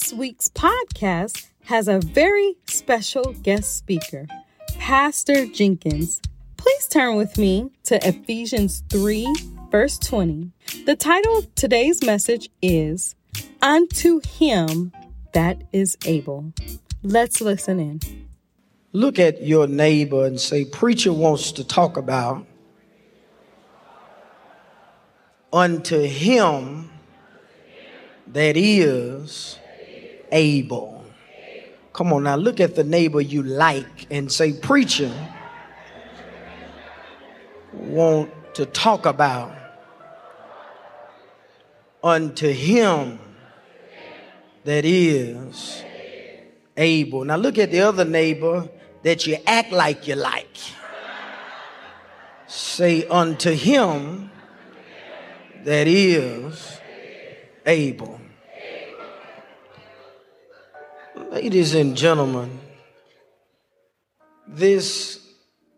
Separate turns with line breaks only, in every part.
This week's podcast has a very special guest speaker, Pastor Jenkins. Please turn with me to Ephesians 3, verse 20. The title of today's message is Unto Him That Is Able. Let's listen in.
Look at your neighbor and say, Preacher wants to talk about unto him that is able. Come on now, look at the neighbor you like and say, Preacher want to talk about unto him that is able. Now look at the other neighbor that you act like you like. Say unto him that is able. Ladies and gentlemen, this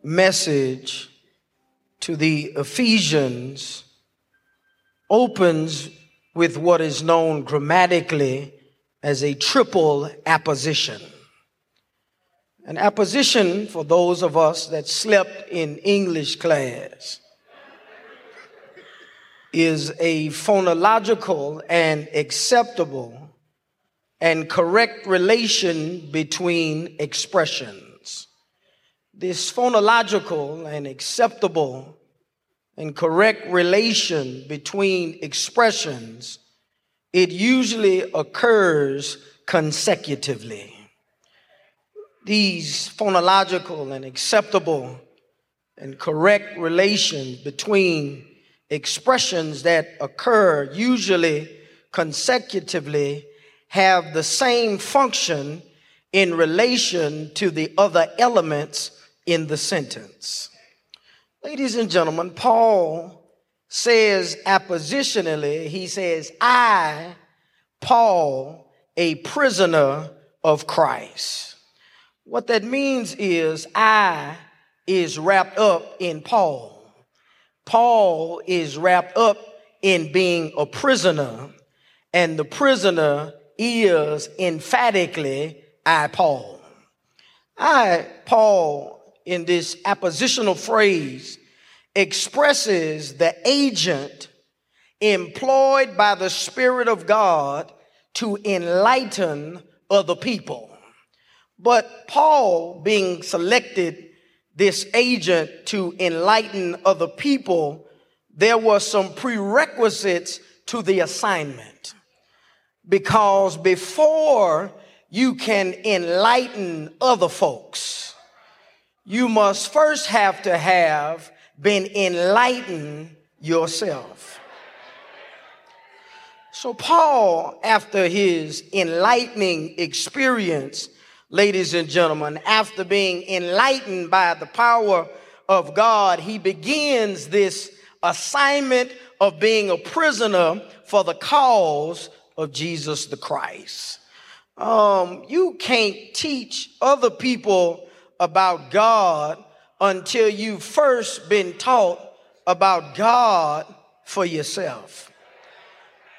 message to the Ephesians opens with what is known grammatically as a triple apposition. An apposition, for those of us that slept in English class, is a phonological and acceptable and correct relation between expressions. This phonological and acceptable and correct relation between expressions, it usually occurs consecutively. These phonological and acceptable and correct relations between expressions that occur usually consecutively have the same function in relation to the other elements in the sentence. Ladies and gentlemen, Paul says appositionally, he says, I, Paul, a prisoner of Christ. What that means is I is wrapped up in Paul. Paul is wrapped up in being a prisoner, and the prisoner is emphatically I, Paul. I, Paul, in this appositional phrase, expresses the agent employed by the Spirit of God to enlighten other people. But Paul, being selected this agent to enlighten other people, there were some prerequisites to the assignment. Because before you can enlighten other folks, you must first have to have been enlightened yourself. So, Paul, after his enlightening experience, ladies and gentlemen, after being enlightened by the power of God, he begins this assignment of being a prisoner for the cause of Jesus the Christ. Um, you can't teach other people about God until you've first been taught about God for yourself.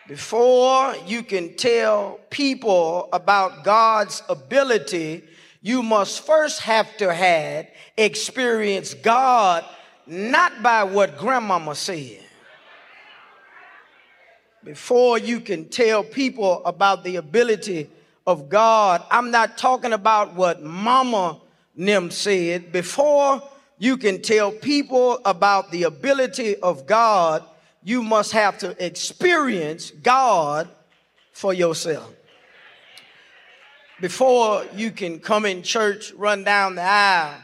Before you can tell people about God's ability, you must first have to have experience God not by what grandmama said. Before you can tell people about the ability of God, I'm not talking about what mama Nim said. Before you can tell people about the ability of God, you must have to experience God for yourself. Before you can come in church, run down the aisle,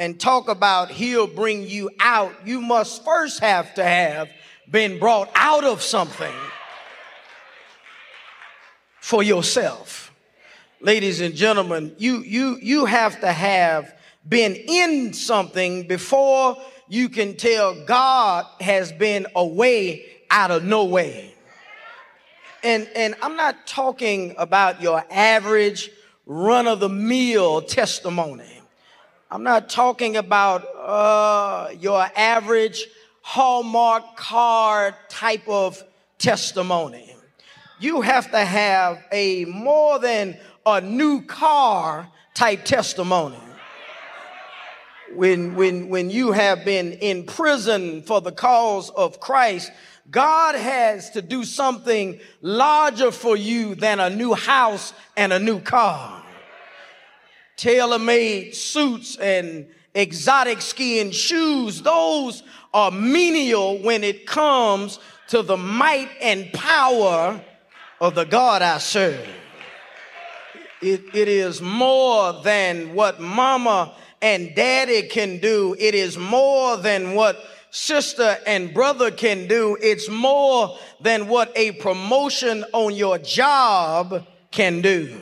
and talk about He'll bring you out, you must first have to have been brought out of something for yourself. Ladies and gentlemen, you, you, you have to have been in something before you can tell God has been away out of no way. And, and I'm not talking about your average run of the mill testimony. I'm not talking about uh, your average Hallmark card type of testimony. you have to have a more than a new car type testimony. When, when, when you have been in prison for the cause of Christ, God has to do something larger for you than a new house and a new car. Tailor made suits and exotic skiing shoes, those are menial when it comes to the might and power of the God I serve. It, it is more than what mama and daddy can do. It is more than what sister and brother can do. It's more than what a promotion on your job can do.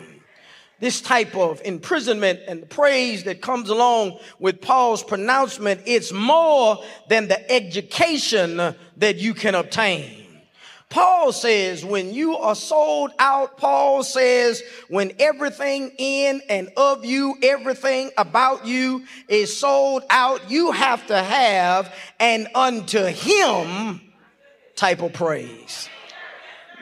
This type of imprisonment and the praise that comes along with Paul's pronouncement, it's more than the education that you can obtain. Paul says, when you are sold out, Paul says, when everything in and of you, everything about you is sold out, you have to have an unto him type of praise.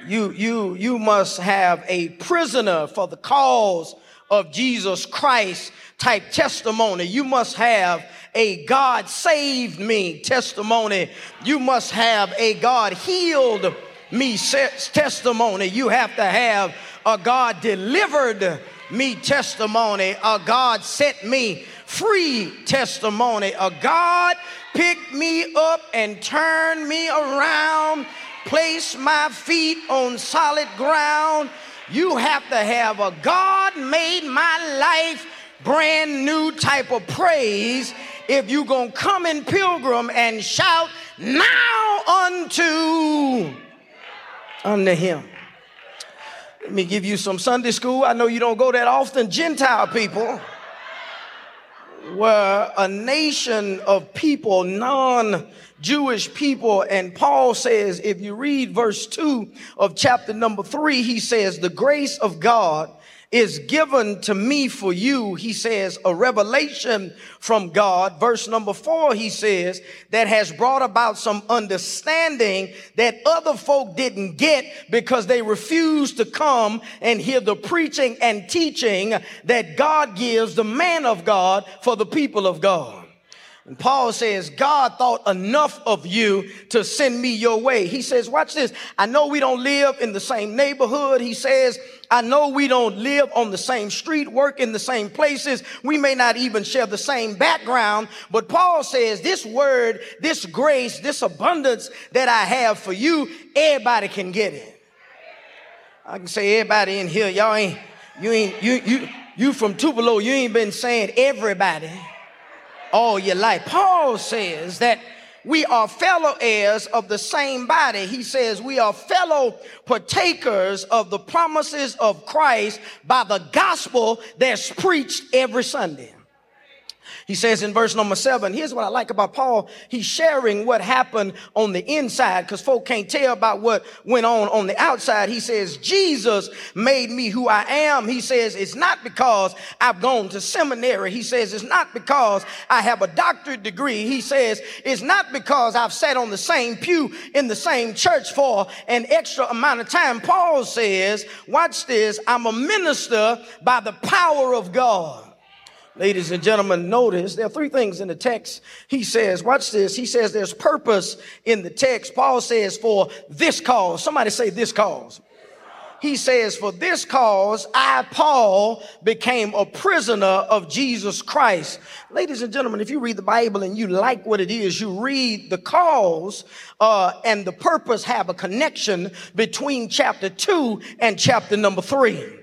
You, you, you must have a prisoner for the cause of Jesus Christ type testimony. You must have a God saved me testimony. You must have a God healed me testimony. You have to have a God delivered me testimony, a God set me free testimony, a God picked me up and turned me around, placed my feet on solid ground. You have to have a God made my life brand new type of praise if you're going to come in pilgrim and shout now unto unto him. Let me give you some Sunday school. I know you don't go that often. Gentile people were a nation of people, non Jewish people. And Paul says, if you read verse 2 of chapter number 3, he says, The grace of God is given to me for you, he says, a revelation from God. Verse number four, he says, that has brought about some understanding that other folk didn't get because they refused to come and hear the preaching and teaching that God gives the man of God for the people of God. And Paul says, God thought enough of you to send me your way. He says, watch this. I know we don't live in the same neighborhood. He says, I know we don't live on the same street, work in the same places. We may not even share the same background. But Paul says, this word, this grace, this abundance that I have for you, everybody can get it. I can say everybody in here, y'all ain't, you ain't, you, you, you from Tupelo, you ain't been saying everybody all your life. Paul says that we are fellow heirs of the same body. He says we are fellow partakers of the promises of Christ by the gospel that's preached every Sunday. He says in verse number seven, here's what I like about Paul. He's sharing what happened on the inside because folk can't tell about what went on on the outside. He says, Jesus made me who I am. He says, it's not because I've gone to seminary. He says, it's not because I have a doctorate degree. He says, it's not because I've sat on the same pew in the same church for an extra amount of time. Paul says, watch this, I'm a minister by the power of God. Ladies and gentlemen, notice there are three things in the text. He says, watch this. He says there's purpose in the text. Paul says for this cause. Somebody say this cause. He says, for this cause, I, Paul, became a prisoner of Jesus Christ. Ladies and gentlemen, if you read the Bible and you like what it is, you read the cause uh, and the purpose have a connection between chapter two and chapter number three.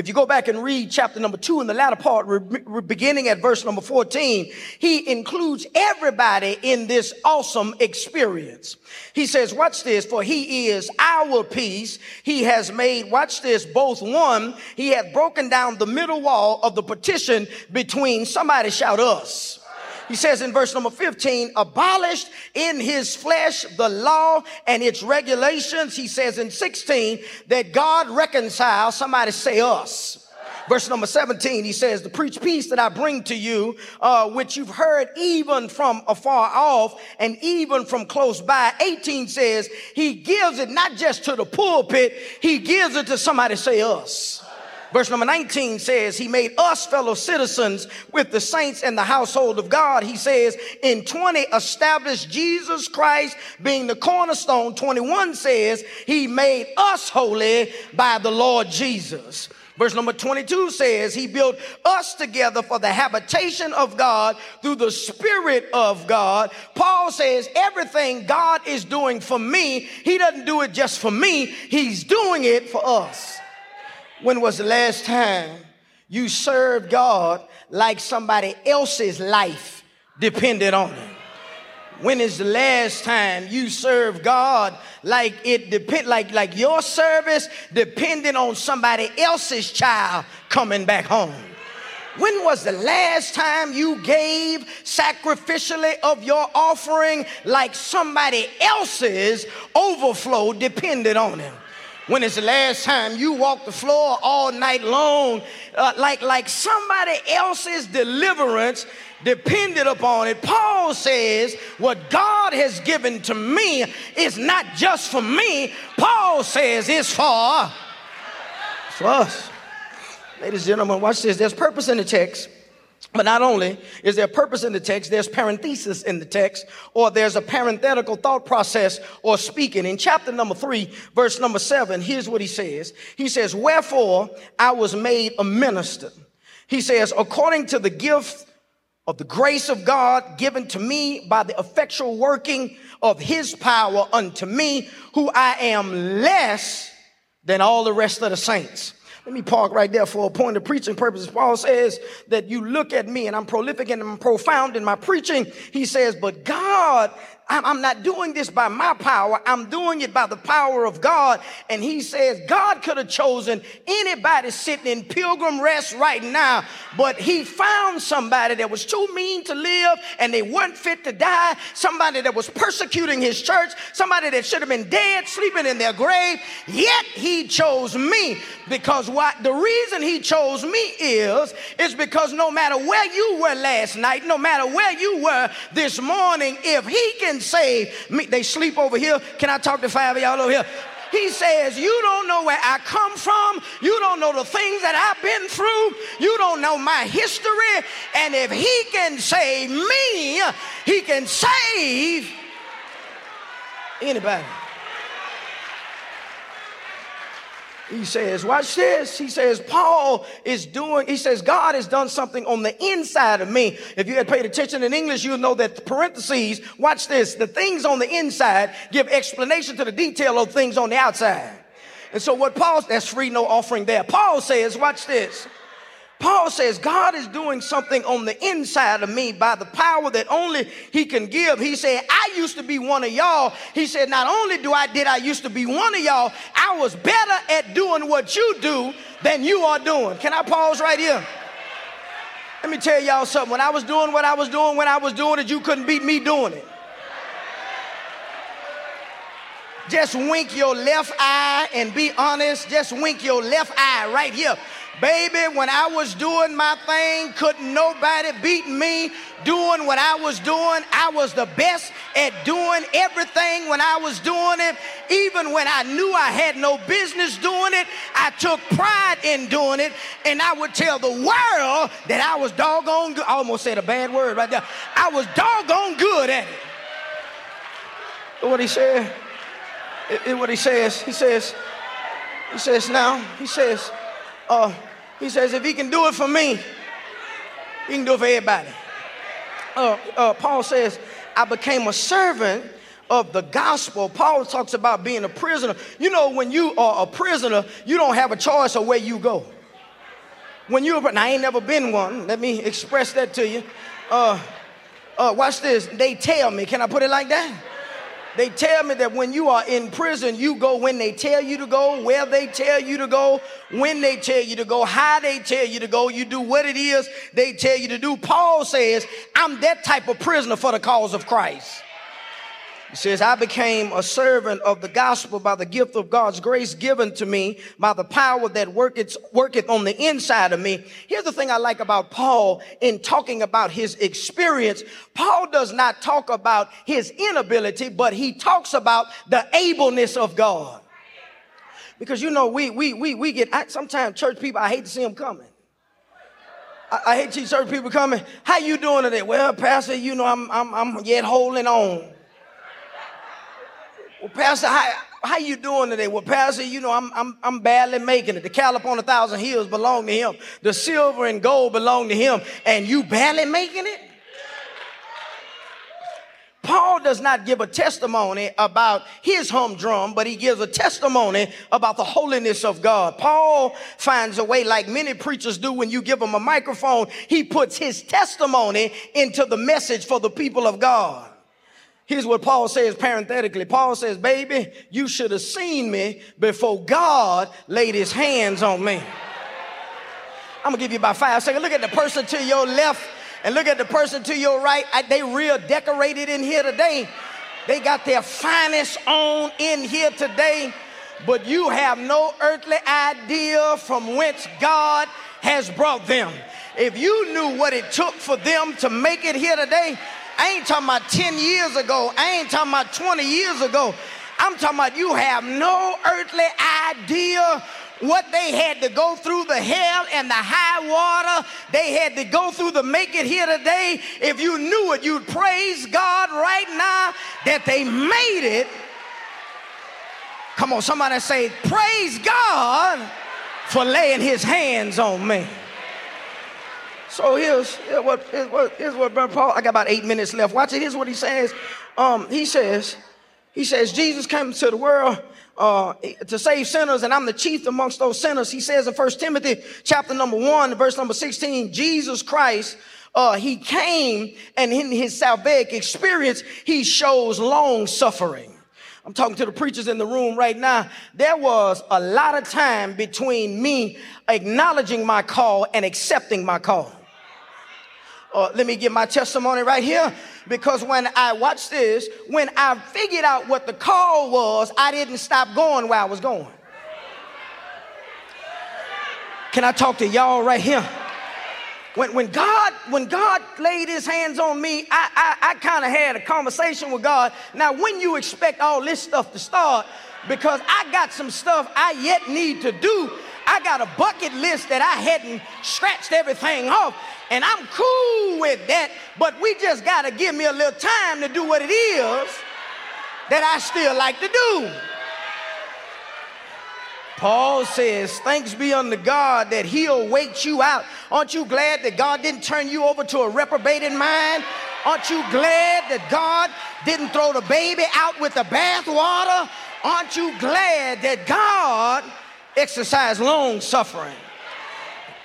If you go back and read chapter number two in the latter part, re- beginning at verse number 14, he includes everybody in this awesome experience. He says, watch this, for he is our peace. He has made, watch this, both one. He hath broken down the middle wall of the partition between, somebody shout us he says in verse number 15, abolished in his flesh the law and its regulations. He says in 16 that God reconciles, somebody say us. Verse number 17, he says, The preach peace that I bring to you, uh, which you've heard even from afar off and even from close by. 18 says, He gives it not just to the pulpit, He gives it to somebody say us. Verse number 19 says, He made us fellow citizens with the saints and the household of God. He says, in 20, established Jesus Christ being the cornerstone. 21 says, He made us holy by the Lord Jesus. Verse number 22 says, He built us together for the habitation of God through the Spirit of God. Paul says, Everything God is doing for me, He doesn't do it just for me, He's doing it for us. When was the last time you served God like somebody else's life depended on it? When is the last time you served God like it depend like like your service depended on somebody else's child coming back home? When was the last time you gave sacrificially of your offering like somebody else's overflow depended on him? When is the last time you walked the floor all night long uh, like, like somebody else's deliverance depended upon it? Paul says, What God has given to me is not just for me. Paul says it's for, for us. Ladies and gentlemen, watch this. There's purpose in the text. But not only is there purpose in the text, there's parenthesis in the text, or there's a parenthetical thought process or speaking. In chapter number three, verse number seven, here's what he says. He says, Wherefore I was made a minister. He says, according to the gift of the grace of God given to me by the effectual working of his power unto me, who I am less than all the rest of the saints. Let me park right there for a point of preaching purposes. Paul says that you look at me and I'm prolific and I'm profound in my preaching. He says, but God I'm not doing this by my power. I'm doing it by the power of God. And he says God could have chosen anybody sitting in pilgrim rest right now, but he found somebody that was too mean to live and they weren't fit to die. Somebody that was persecuting his church. Somebody that should have been dead, sleeping in their grave. Yet he chose me because what the reason he chose me is, is because no matter where you were last night, no matter where you were this morning, if he can saved. Me, they sleep over here. Can I talk to five of y'all over here? He says, You don't know where I come from. You don't know the things that I've been through. You don't know my history. And if He can save me, He can save anybody. He says, watch this. He says, Paul is doing, he says, God has done something on the inside of me. If you had paid attention in English, you'll know that the parentheses, watch this, the things on the inside give explanation to the detail of things on the outside. And so what Paul, that's free, no offering there. Paul says, watch this. Paul says God is doing something on the inside of me by the power that only he can give. He said, I used to be one of y'all. He said, not only do I did I used to be one of y'all, I was better at doing what you do than you are doing. Can I pause right here? Let me tell y'all something. When I was doing what I was doing, when I was doing it, you couldn't beat me doing it. Just wink your left eye and be honest. Just wink your left eye right here. Baby, when I was doing my thing, couldn't nobody beat me doing what I was doing. I was the best at doing everything when I was doing it. Even when I knew I had no business doing it, I took pride in doing it. And I would tell the world that I was doggone good. I almost said a bad word right there. I was doggone good at it. What he said? It, it, what he says? He says, he says now, he says, uh, he says, if he can do it for me, he can do it for everybody. Uh, uh, Paul says, I became a servant of the gospel. Paul talks about being a prisoner. You know, when you are a prisoner, you don't have a choice of where you go. When you're, now I ain't never been one. Let me express that to you. Uh, uh, watch this. They tell me. Can I put it like that? They tell me that when you are in prison, you go when they tell you to go, where they tell you to go, when they tell you to go, how they tell you to go. You do what it is they tell you to do. Paul says, I'm that type of prisoner for the cause of Christ. He says, I became a servant of the gospel by the gift of God's grace given to me by the power that worketh, worketh on the inside of me. Here's the thing I like about Paul in talking about his experience. Paul does not talk about his inability, but he talks about the ableness of God. Because you know, we, we, we, we get, sometimes church people, I hate to see them coming. I, I hate to see church people coming. How you doing today? Well, pastor, you know, I'm, I'm, I'm yet holding on. Well, Pastor, how, how you doing today? Well, Pastor, you know, I'm, I'm, I'm badly making it. The cattle upon a thousand hills belong to him. The silver and gold belong to him. And you badly making it? Paul does not give a testimony about his humdrum, but he gives a testimony about the holiness of God. Paul finds a way, like many preachers do when you give him a microphone, he puts his testimony into the message for the people of God. Here's what Paul says parenthetically. Paul says, baby, you should have seen me before God laid his hands on me. I'm gonna give you about five seconds. Look at the person to your left and look at the person to your right. I, they real decorated in here today. They got their finest on in here today, but you have no earthly idea from whence God has brought them. If you knew what it took for them to make it here today, I ain't talking about 10 years ago. I ain't talking about 20 years ago. I'm talking about you have no earthly idea what they had to go through the hell and the high water they had to go through to make it here today. If you knew it, you'd praise God right now that they made it. Come on, somebody say, Praise God for laying his hands on me. So here's, here's what, here's what, here's what Brother Paul, I got about eight minutes left. Watch it. Here's what he says. Um, he says, he says, Jesus came to the world uh, to save sinners, and I'm the chief amongst those sinners. He says in First Timothy chapter number one, verse number 16, Jesus Christ, uh, he came and in his salvific experience, he shows long suffering. I'm talking to the preachers in the room right now. There was a lot of time between me acknowledging my call and accepting my call. Uh, let me give my testimony right here because when I watched this, when I figured out what the call was, I didn't stop going where I was going. Can I talk to y'all right here? When, when God when God laid his hands on me, I, I, I kind of had a conversation with God. Now, when you expect all this stuff to start, because I got some stuff I yet need to do. I got a bucket list that I hadn't scratched everything off. And I'm cool with that, but we just got to give me a little time to do what it is that I still like to do. Paul says, Thanks be unto God that he'll wait you out. Aren't you glad that God didn't turn you over to a reprobated mind? Aren't you glad that God didn't throw the baby out with the bathwater? Aren't you glad that God exercised long suffering?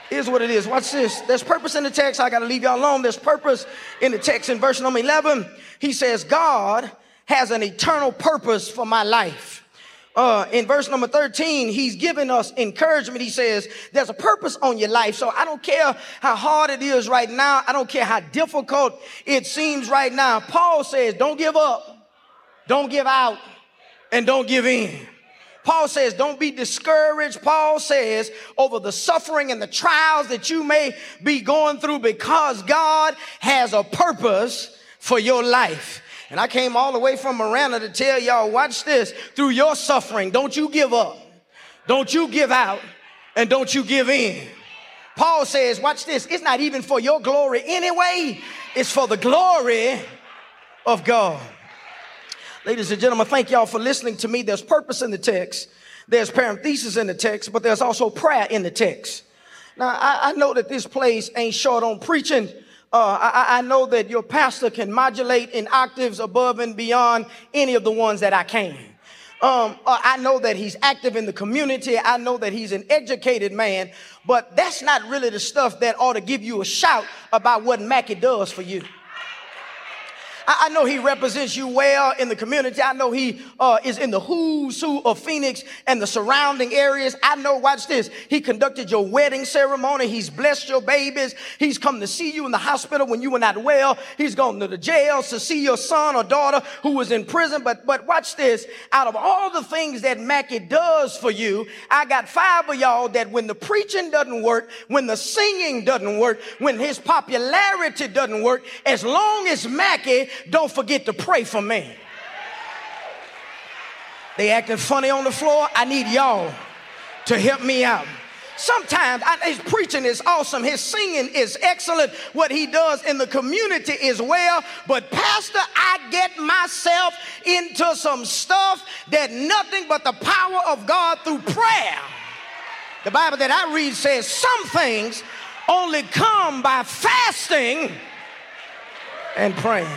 Here's what it is. Watch this. There's purpose in the text. I got to leave y'all alone. There's purpose in the text in verse number 11. He says, God has an eternal purpose for my life. Uh, in verse number 13, he's giving us encouragement. He says, there's a purpose on your life. So I don't care how hard it is right now. I don't care how difficult it seems right now. Paul says, don't give up. Don't give out and don't give in. Paul says, don't be discouraged. Paul says, over the suffering and the trials that you may be going through because God has a purpose for your life. And I came all the way from Marana to tell y'all, watch this. Through your suffering, don't you give up. Don't you give out and don't you give in. Paul says, watch this. It's not even for your glory anyway. It's for the glory of God. Ladies and gentlemen, thank y'all for listening to me. There's purpose in the text. There's parenthesis in the text, but there's also prayer in the text. Now, I, I know that this place ain't short on preaching. Uh, I, I, know that your pastor can modulate in octaves above and beyond any of the ones that I can. Um, uh, I know that he's active in the community. I know that he's an educated man, but that's not really the stuff that ought to give you a shout about what Mackey does for you. I, I know he represents you well in the community. I know he uh, is in the who's who of Phoenix and the surrounding areas. I know, watch this, he conducted your wedding ceremony. He's blessed your babies. He's come to see you in the hospital when you were not well. He's gone to the jail to see your son or daughter who was in prison. But, but watch this, out of all the things that Mackey does for you, I got five of y'all that when the preaching doesn't work, when the singing doesn't work, when his popularity doesn't work, as long as Mackey don't forget to pray for me. They acting funny on the floor. I need y'all to help me out. Sometimes I, his preaching is awesome, his singing is excellent, what he does in the community is well. But, Pastor, I get myself into some stuff that nothing but the power of God through prayer. The Bible that I read says some things only come by fasting and praying.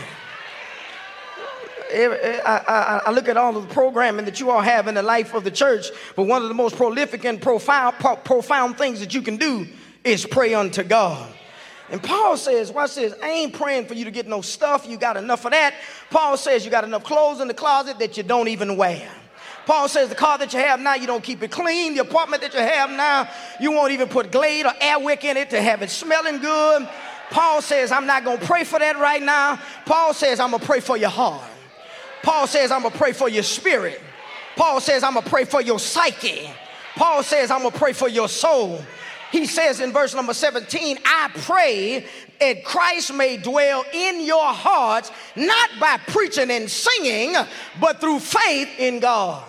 Eh, eh, I, I, I, look at all of the programming that you all have in the life of the church, but one of the most prolific and profound, pro- profound things that you can do is pray unto God. And Paul says, watch this, I ain't praying for you to get no stuff. You got enough of that. Paul says you got enough clothes in the closet that you don't even wear. Paul says the car that you have now, you don't keep it clean. The apartment that you have now, you won't even put Glade or Airwick in it to have it smelling good. Paul says, I'm not going to pray for that right now. Paul says, I'm going to pray for your heart. Paul says, I'm going to pray for your spirit. Paul says, I'm going to pray for your psyche. Paul says, I'm going to pray for your soul. He says in verse number 17, I pray that Christ may dwell in your hearts, not by preaching and singing, but through faith in God.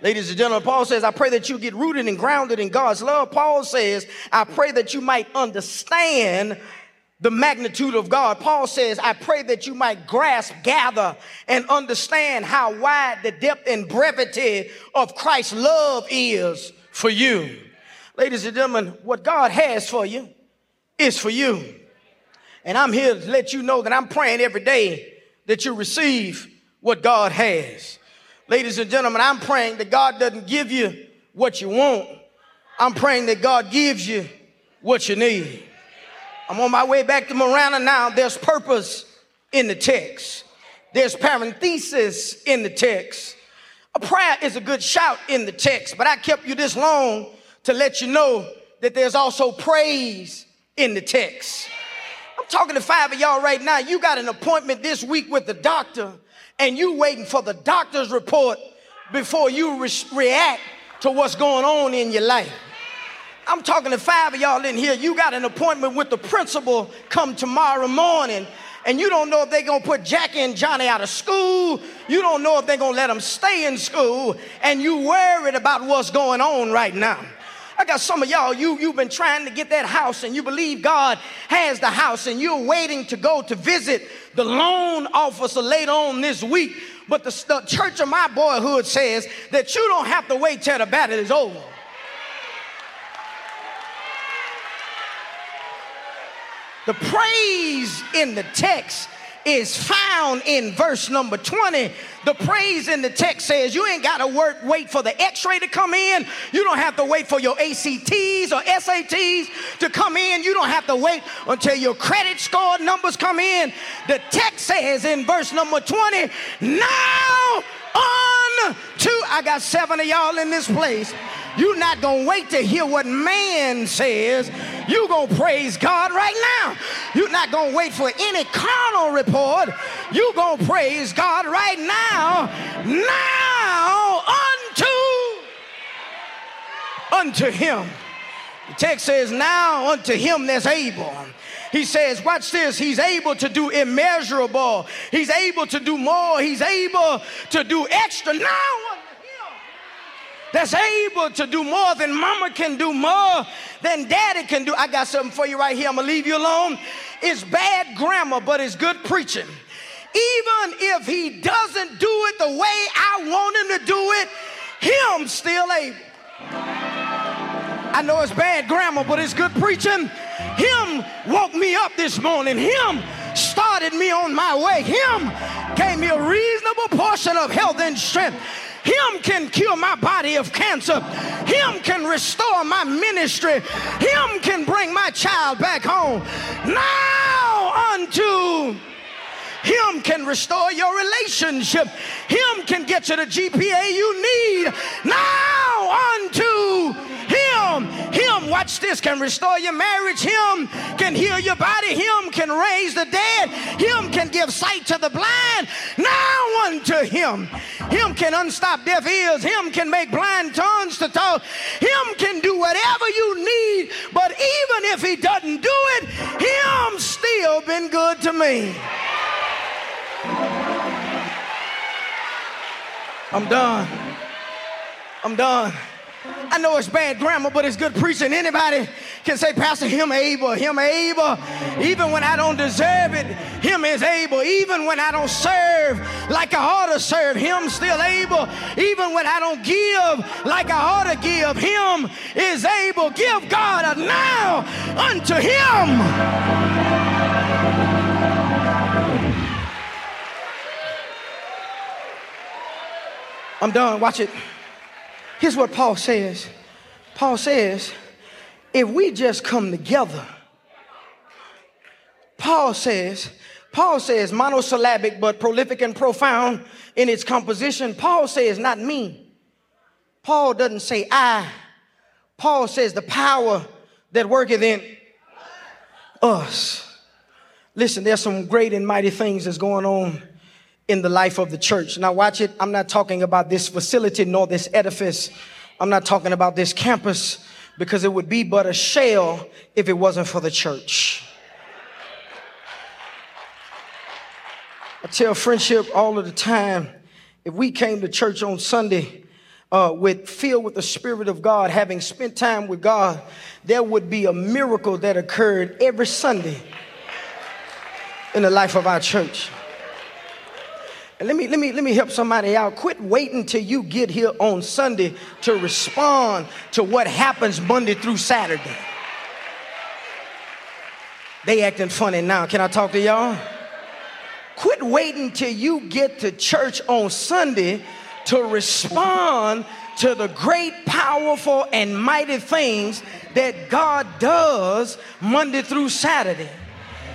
Ladies and gentlemen, Paul says, I pray that you get rooted and grounded in God's love. Paul says, I pray that you might understand the magnitude of God. Paul says, I pray that you might grasp, gather, and understand how wide the depth and brevity of Christ's love is for you. Ladies and gentlemen, what God has for you is for you. And I'm here to let you know that I'm praying every day that you receive what God has. Ladies and gentlemen, I'm praying that God doesn't give you what you want. I'm praying that God gives you what you need. I'm on my way back to Marana now. There's purpose in the text. There's parenthesis in the text. A prayer is a good shout in the text, but I kept you this long to let you know that there's also praise in the text. I'm talking to five of y'all right now. You got an appointment this week with the doctor and you waiting for the doctor's report before you re- react to what's going on in your life. I'm talking to five of y'all in here. You got an appointment with the principal come tomorrow morning, and you don't know if they're gonna put Jackie and Johnny out of school. You don't know if they're gonna let them stay in school, and you worried about what's going on right now. I got some of y'all, you, you've been trying to get that house and you believe God has the house and you're waiting to go to visit the loan officer later on this week. But the, the church of my boyhood says that you don't have to wait till the battle is over. The praise in the text is found in verse number 20. The praise in the text says you ain't got to wait for the x ray to come in. You don't have to wait for your ACTs or SATs to come in. You don't have to wait until your credit score numbers come in. The text says in verse number 20, now on to, I got seven of y'all in this place. You're not going to wait to hear what man says. You're going to praise God right now. You're not going to wait for any carnal report. You're going to praise God right now. Now unto unto him. The text says, Now unto him that's able. He says, Watch this, he's able to do immeasurable, he's able to do more, he's able to do extra. Now that's able to do more than mama can do, more than daddy can do. I got something for you right here. I'm gonna leave you alone. It's bad grammar, but it's good preaching. Even if he doesn't do it the way I want him to do it, him still able. I know it's bad grammar, but it's good preaching. Him woke me up this morning. Him started me on my way. Him gave me a reasonable portion of health and strength. Him can cure my body of cancer. Him can restore my ministry. Him can bring my child back home. Now unto Him can restore your relationship. Him can get you the GPA you need. Now unto watch this, can restore your marriage. Him can heal your body. Him can raise the dead. Him can give sight to the blind. Now unto Him. Him can unstop deaf ears. Him can make blind tongues to talk. Him can do whatever you need. But even if He doesn't do it, Him still been good to me. I'm done. I'm done. I know it's bad grammar, but it's good preaching. Anybody can say, Pastor, him able, him able. Even when I don't deserve it, him is able. Even when I don't serve like I ought to serve, him still able. Even when I don't give like I ought to give, him is able. Give God a now unto him. I'm done. Watch it. Here's what Paul says Paul says, if we just come together, Paul says, Paul says monosyllabic but prolific and profound in its composition. Paul says, not me. Paul doesn't say I. Paul says the power that worketh in us. Listen, there's some great and mighty things that's going on in the life of the church. Now, watch it. I'm not talking about this facility nor this edifice. I'm not talking about this campus because it would be but a shell if it wasn't for the church. I tell friendship all of the time if we came to church on Sunday uh, with filled with the Spirit of God, having spent time with God, there would be a miracle that occurred every Sunday in the life of our church. Let me, let me, let me help somebody out. Quit waiting till you get here on Sunday to respond to what happens Monday through Saturday. They acting funny now. Can I talk to y'all? Quit waiting till you get to church on Sunday to respond to the great, powerful, and mighty things that God does Monday through Saturday.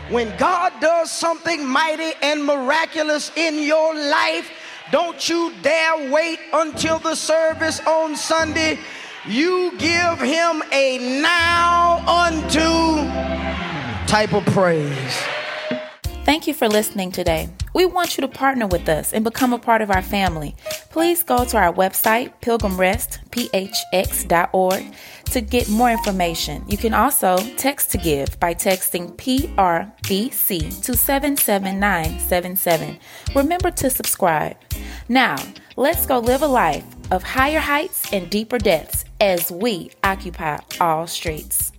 When God does something mighty and miraculous in your life, don't you dare wait until the service on Sunday. You give him a now unto type of praise.
Thank you for listening today. We want you to partner with us and become a part of our family. Please go to our website, pilgrimrestphx.org, to get more information. You can also text to give by texting PRBC to 77977. Remember to subscribe. Now, let's go live a life of higher heights and deeper depths as we occupy all streets.